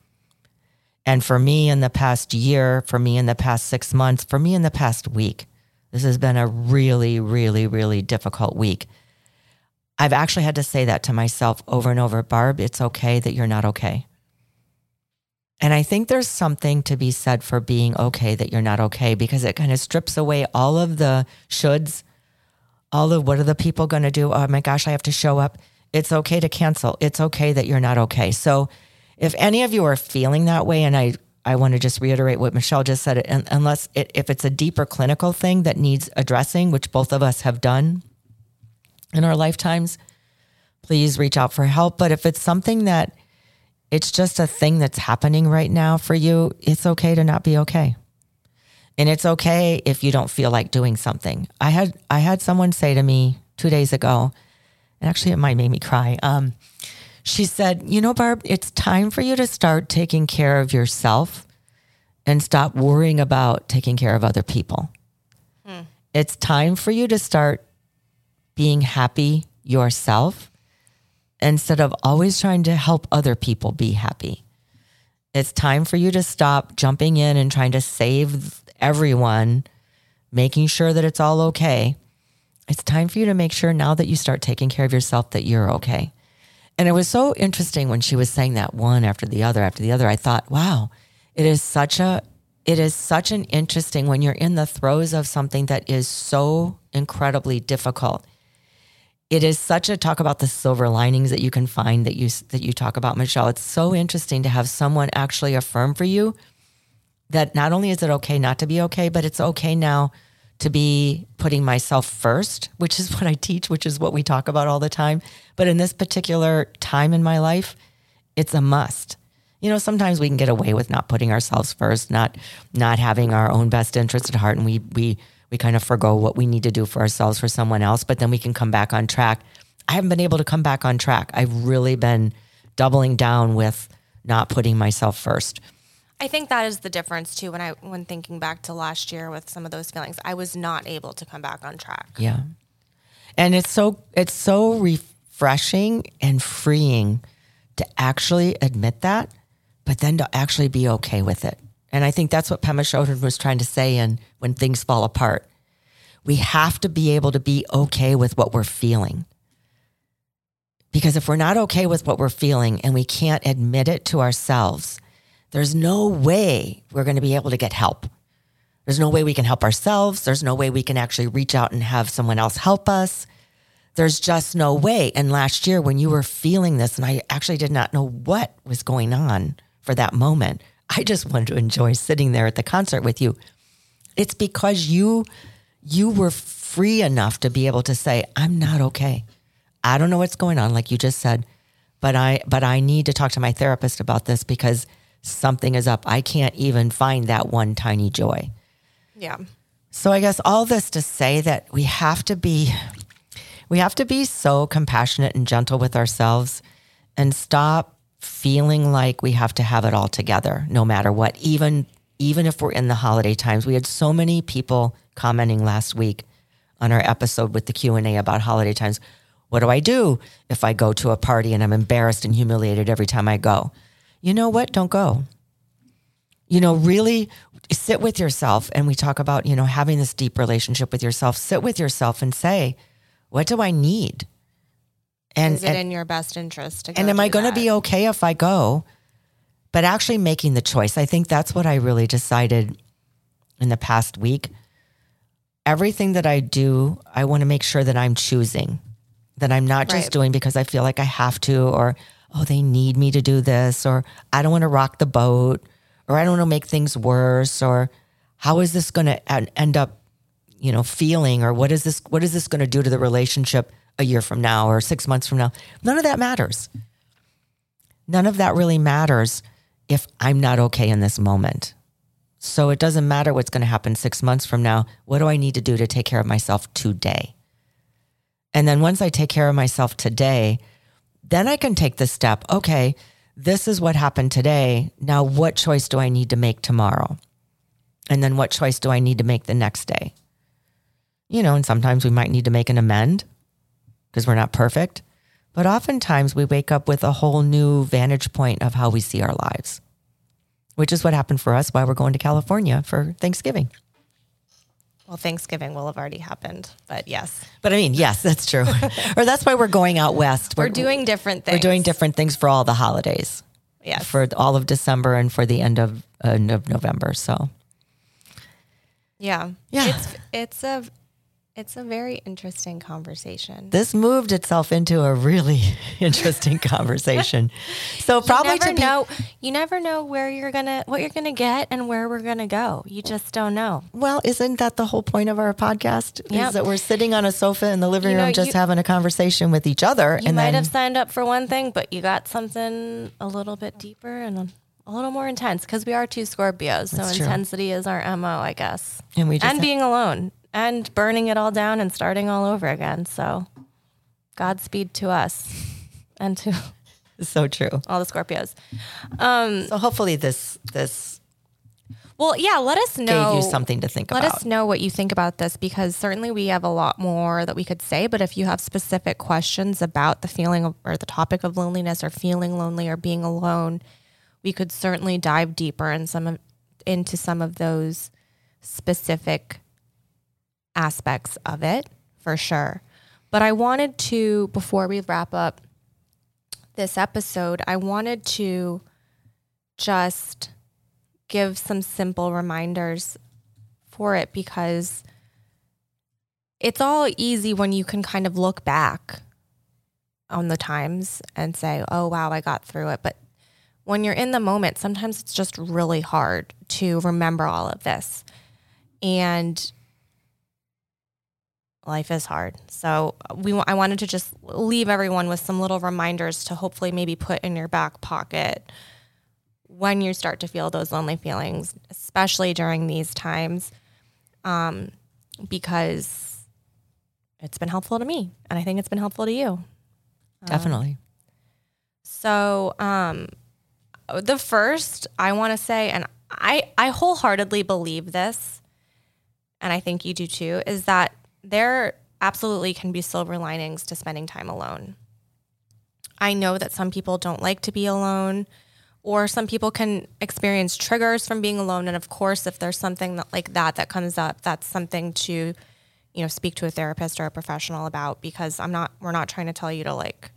And for me in the past year, for me in the past six months, for me in the past week, this has been a really, really, really difficult week. I've actually had to say that to myself over and over Barb, it's okay that you're not okay. And I think there's something to be said for being okay that you're not okay because it kind of strips away all of the shoulds, all of what are the people going to do? Oh my gosh, I have to show up. It's okay to cancel. It's okay that you're not okay. So if any of you are feeling that way, and I, I want to just reiterate what Michelle just said, unless it, if it's a deeper clinical thing that needs addressing, which both of us have done in our lifetimes, please reach out for help. But if it's something that it's just a thing that's happening right now for you, it's okay to not be okay. And it's okay if you don't feel like doing something. I had I had someone say to me 2 days ago, and actually it might make me cry. Um, she said, "You know, Barb, it's time for you to start taking care of yourself and stop worrying about taking care of other people. Hmm. It's time for you to start being happy yourself instead of always trying to help other people be happy. It's time for you to stop jumping in and trying to save everyone, making sure that it's all okay. It's time for you to make sure now that you start taking care of yourself that you're okay. And it was so interesting when she was saying that one after the other after the other. I thought, wow, it is such a it is such an interesting when you're in the throes of something that is so incredibly difficult it is such a talk about the silver linings that you can find that you that you talk about Michelle it's so interesting to have someone actually affirm for you that not only is it okay not to be okay but it's okay now to be putting myself first which is what I teach which is what we talk about all the time but in this particular time in my life it's a must You know, sometimes we can get away with not putting ourselves first, not not having our own best interest at heart, and we we we kind of forego what we need to do for ourselves for someone else. But then we can come back on track. I haven't been able to come back on track. I've really been doubling down with not putting myself first. I think that is the difference too. When I when thinking back to last year with some of those feelings, I was not able to come back on track. Yeah. And it's so it's so refreshing and freeing to actually admit that, but then to actually be okay with it. And I think that's what Pema Chodron was trying to say in when things fall apart. We have to be able to be okay with what we're feeling. Because if we're not okay with what we're feeling and we can't admit it to ourselves, there's no way we're going to be able to get help. There's no way we can help ourselves. There's no way we can actually reach out and have someone else help us. There's just no way. And last year, when you were feeling this, and I actually did not know what was going on for that moment, I just wanted to enjoy sitting there at the concert with you. It's because you you were free enough to be able to say, "I'm not okay. I don't know what's going on," like you just said, but I but I need to talk to my therapist about this because something is up. I can't even find that one tiny joy. Yeah. So I guess all this to say that we have to be we have to be so compassionate and gentle with ourselves and stop feeling like we have to have it all together no matter what even even if we're in the holiday times. We had so many people commenting last week on our episode with the Q&A about holiday times. What do I do if I go to a party and I'm embarrassed and humiliated every time I go? You know what? Don't go you know, really sit with yourself. And we talk about, you know, having this deep relationship with yourself. Sit with yourself and say, what do I need? And is it and, in your best interest? and am I going to be okay if I go? But actually making the choice. I think that's what I really decided in the past week. Everything that I do, I want to make sure that I'm choosing, that I'm not just right. doing because I feel like I have to, or, oh, they need me to do this, or I don't want to rock the boat or I don't want to make things worse, or how is this going to end up, you know, feeling, or what is this, what is this going to do to the relationship a year from now or six months from now? None of that matters. None of that really matters if I'm not okay in this moment. So it doesn't matter what's going to happen six months from now. What do I need to do to take care of myself today? And then once I take care of myself today, then I can take the step. Okay, this is what happened today. Now, what choice do I need to make tomorrow? And then what choice do I need to make the next day? You know, and sometimes we might need to make an amend because we're not perfect. But oftentimes we wake up with a whole new vantage point of how we see our lives, which is what happened for us while we're going to California for Thanksgiving. Well, Thanksgiving will have already happened, but yes. But I mean, yes, that's true. or that's why we're going out west. We're, we're, doing different things. We're doing different things for all the holidays. Yes. For all of December and for the end of, uh, of November. So, yeah. Yeah. It's, it's a it's a very interesting conversation. This moved itself into a really interesting conversation. So probably you never to be, know you never know where you're gonna what you're gonna get and where we're gonna go. You just don't know. Well, isn't that the whole point of our podcast? Yep. Is that we're sitting on a sofa in the living you know, room just you, having a conversation with each other. You and might then, have signed up for one thing, but you got something a little bit deeper and a, a little more intense because we are two Scorpios. So intensity is our mo, I guess. And we just and have, being alone and burning it all down and starting all over again. So, Godspeed to us and to so true all the Scorpios. Um, so hopefully this this well, yeah, let us know. Gave you something to think let about. Let us know what you think about this because certainly we have a lot more that we could say. But if you have specific questions about the feeling of, or the topic of loneliness or feeling lonely or being alone, we could certainly dive deeper in some of, into some of those specific aspects of it for sure. But I wanted to, before we wrap up this episode, I wanted to just give some simple reminders for it because it's all easy when you can kind of look back on the times and say, oh, wow, I got through it. But when you're in the moment, sometimes it's just really hard to remember all of this. And life is hard. So we I wanted to just leave everyone with some little reminders to hopefully maybe put in your back pocket when you start to feel those lonely feelings, especially during these times, um, because it's been helpful to me, and I think it's been helpful to you. Definitely. So, um, the first I want to say, and I, I wholeheartedly believe this, and I think you do too, is that there absolutely can be silver linings to spending time alone. I know that some people don't like to be alone, or some people can experience triggers from being alone. And of course, if there's something that, like that that comes up, that's something to, you know, speak to a therapist or a professional about. Because I'm not, we're not trying to tell you to like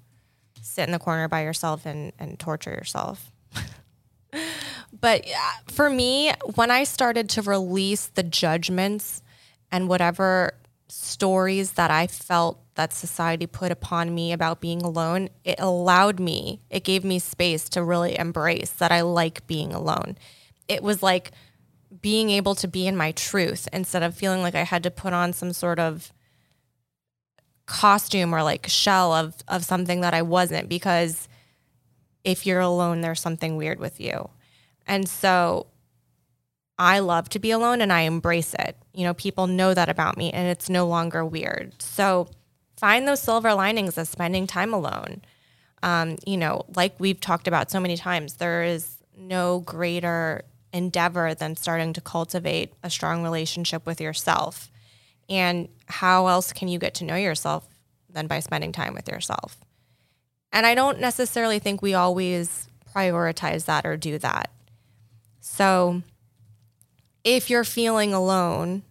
sit in the corner by yourself and and torture yourself. but for me, when I started to release the judgments and whatever stories that I felt that society put upon me about being alone, it allowed me, it gave me space to really embrace that I like being alone. It was like being able to be in my truth instead of feeling like I had to put on some sort of costume or like shell of of something that I wasn't because if you're alone there's something weird with you. And so I love to be alone and I embrace it. You know, people know that about me and it's no longer weird. So find those silver linings of spending time alone. Um, you know, like we've talked about so many times, there is no greater endeavor than starting to cultivate a strong relationship with yourself. And how else can you get to know yourself than by spending time with yourself? And I don't necessarily think we always prioritize that or do that. So if you're feeling alone,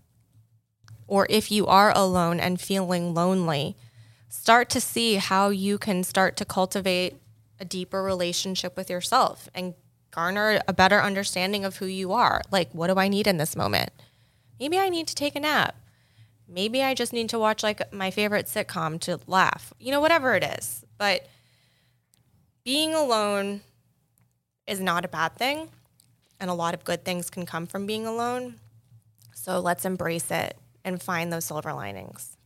or if you are alone and feeling lonely, start to see how you can start to cultivate a deeper relationship with yourself and garner a better understanding of who you are. Like, what do I need in this moment? Maybe I need to take a nap. Maybe I just need to watch like my favorite sitcom to laugh. You know, whatever it is. But being alone is not a bad thing and a lot of good things can come from being alone. So let's embrace it and find those silver linings.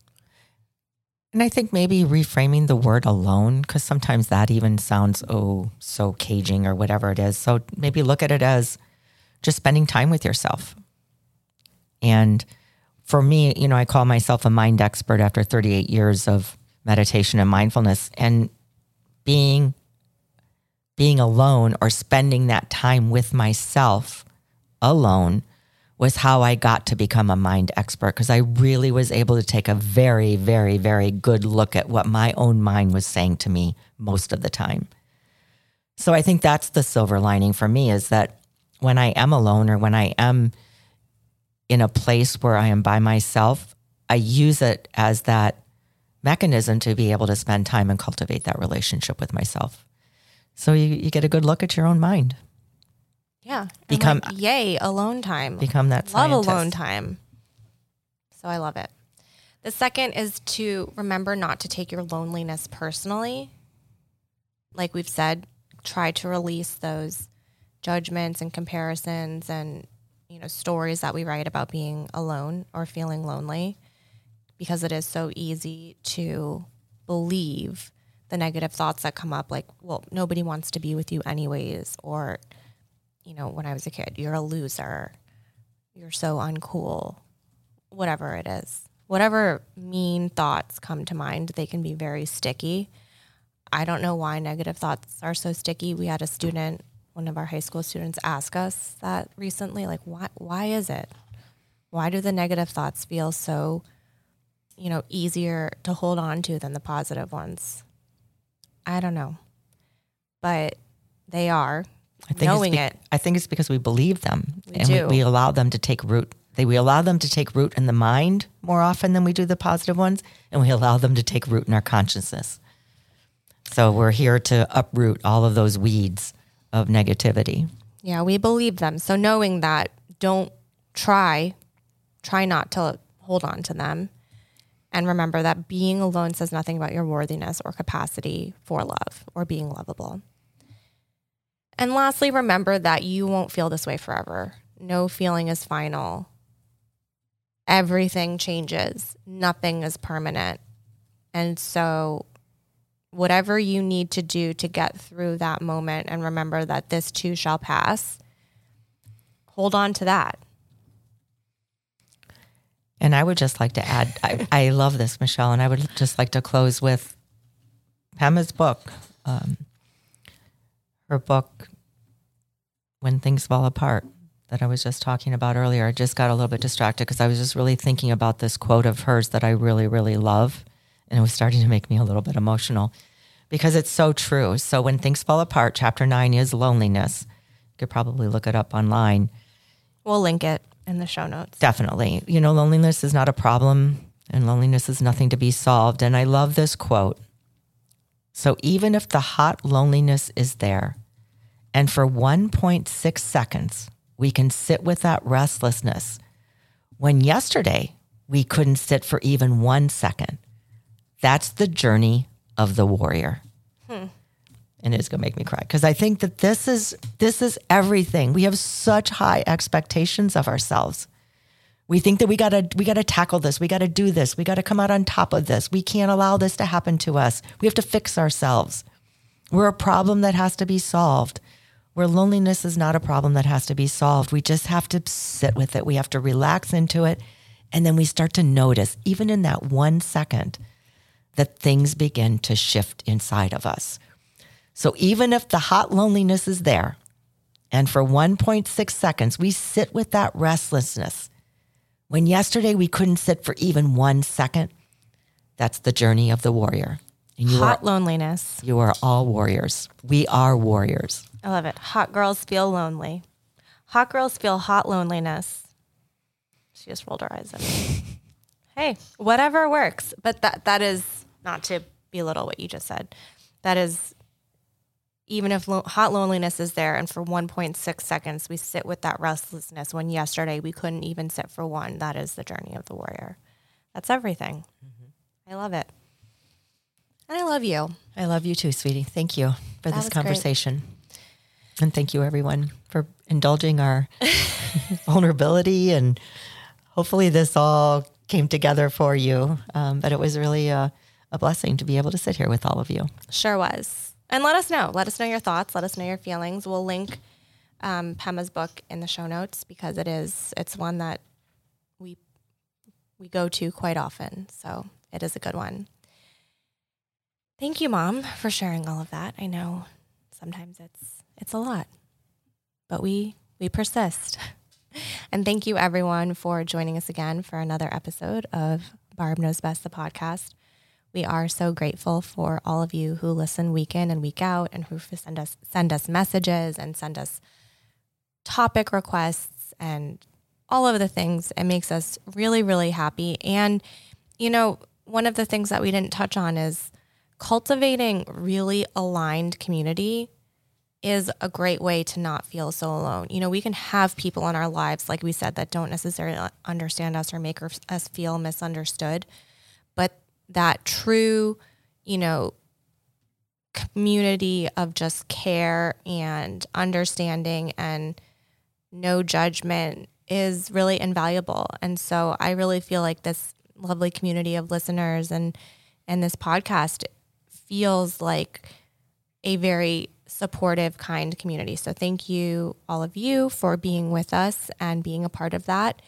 And I think maybe reframing the word alone, because sometimes that even sounds, oh, so caging or whatever it is. So maybe look at it as just spending time with yourself. And for me, you know, I call myself a mind expert after 38 years of meditation and mindfulness. And being being alone or spending that time with myself alone was how I got to become a mind expert because I really was able to take a very, very, very good look at what my own mind was saying to me most of the time. So I think that's the silver lining for me is that when I am alone or when I am in a place where I am by myself, I use it as that mechanism to be able to spend time and cultivate that relationship with myself. So you, you get a good look at your own mind. Yeah. Become- like, yay, alone time. Become that love scientist. alone time. So I love it. The second is to remember not to take your loneliness personally. Like we've said, try to release those judgments and comparisons and you know stories that we write about being alone or feeling lonely because it is so easy to believe the negative thoughts that come up like well nobody wants to be with you anyways or you know when i was a kid you're a loser. You're so uncool. Whatever it is. Whatever mean thoughts come to mind they can be very sticky. I don't know why negative thoughts are so sticky. We had a student one of our high school students ask us that recently like why why is it? Why do the negative thoughts feel so you know easier to hold on to than the positive ones i don't know but they are I think knowing it's it I think it's because we believe them We and. We, we allow them to take root. They, we allow them to take root in the mind more often than we do the positive ones, and we allow them to take root in our consciousness. So we're here to uproot all of those weeds of negativity. Yeah, we believe them. So knowing that, don't try, try not to hold on to them. And remember that being alone says nothing about your worthiness or capacity for love or being lovable. And lastly, remember that you won't feel this way forever. No feeling is final. Everything changes, nothing is permanent. And so whatever you need to do to get through that moment and remember that this too shall pass, hold on to that. And I would just like to add, I, I love this, Michelle, and I would just like to close with Pema's book, um, her book, When Things Fall Apart, that I was just talking about earlier. I just got a little bit distracted because I was just really thinking about this quote of hers that I really, really love. And it was starting to make me a little bit emotional because it's so true. So, When Things Fall Apart, chapter nine is loneliness. You could probably look it up online. We'll link it in the show notes. Definitely. You know, loneliness is not a problem and loneliness is nothing to be solved. And I love this quote. So even if the hot loneliness is there, and for 1.6 seconds, we can sit with that restlessness, when yesterday we couldn't sit for even one second, that's the journey of the warrior. Hmm. And it's gonna make me cry because I think that this is this is everything. We have such high expectations of ourselves. We think that we gotta we gotta tackle this. We gotta do this. We gotta come out on top of this. We can't allow this to happen to us. We have to fix ourselves. We're a problem that has to be solved. Where loneliness is not a problem that has to be solved. We just have to sit with it. We have to relax into it. And then we start to notice, even in that one second, that things begin to shift inside of us. So even if the hot loneliness is there, and for 1.6 seconds, we sit with that restlessness. When yesterday we couldn't sit for even one second, that's the journey of the warrior. And you Hot are, loneliness. you are all warriors. We are warriors. I love it. Hot girls feel lonely. Hot girls feel hot loneliness. She just rolled her eyes at me. hey, whatever works. But that that is not to belittle what you just said. That is even if lo- hot loneliness is there and for 1.6 seconds we sit with that restlessness when yesterday we couldn't even sit for one that is the journey of the warrior that's everything i love it and i love you I love you too, sweetie. Thank you for That this was great. conversation. And thank you, everyone, for indulging our vulnerability. And hopefully, this all came together for you. Um, but it was really a, a blessing to be able to sit here with all of you. Sure was. And let us know. Let us know your thoughts. Let us know your feelings. We'll link um, Pema's book in the show notes because it is it's one that we we go to quite often. So it is a good one. Thank you, Mom, for sharing all of that. I know sometimes it's it's a lot, but we we persist. And thank you everyone for joining us again for another episode of Barb Knows Best, the podcast. We are so grateful for all of you who listen week in and week out and who send us send us messages and send us topic requests and all of the things. It makes us really, really happy. And, you know, one of the things that we didn't touch on is cultivating really aligned community is a great way to not feel so alone. You know, we can have people in our lives, like we said, that don't necessarily understand us or make us feel misunderstood, that true, you know, community of just care and understanding and no judgment is really invaluable. And so I really feel like this lovely community of listeners and and this podcast feels like a very supportive, kind community. So thank you all of you for being with us and being a part of that.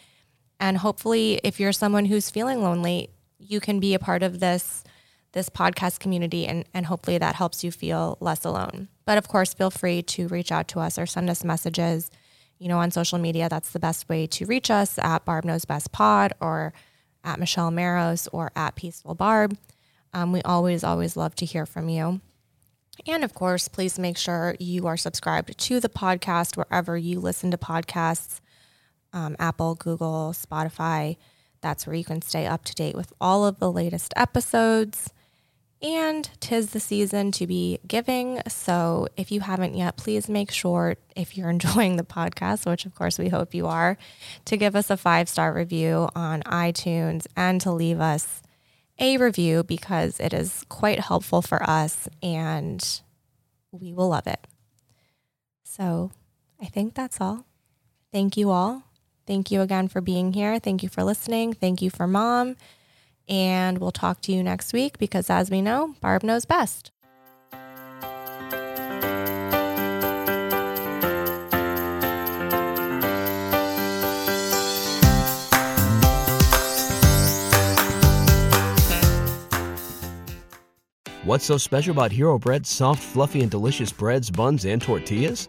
And hopefully if you're someone who's feeling lonely, you can be a part of this this podcast community and, and hopefully that helps you feel less alone. But of course, feel free to reach out to us or send us messages, you know, on social media. That's the best way to reach us at Barb Knows Best Pod or at Michelle Maros or at Peaceful Barb. Um, we always, always love to hear from you. And of course, please make sure you are subscribed to the podcast wherever you listen to podcasts um, Apple, Google, Spotify. That's where you can stay up to date with all of the latest episodes. And tis the season to be giving. So if you haven't yet, please make sure, if you're enjoying the podcast, which of course we hope you are, to give us a five star review on iTunes and to leave us a review because it is quite helpful for us and we will love it. So I think that's all. Thank you all. Thank you again for being here. Thank you for listening. Thank you for mom. And we'll talk to you next week because, as we know, Barb knows best. What's so special about Hero Bread's soft, fluffy, and delicious breads, buns, and tortillas?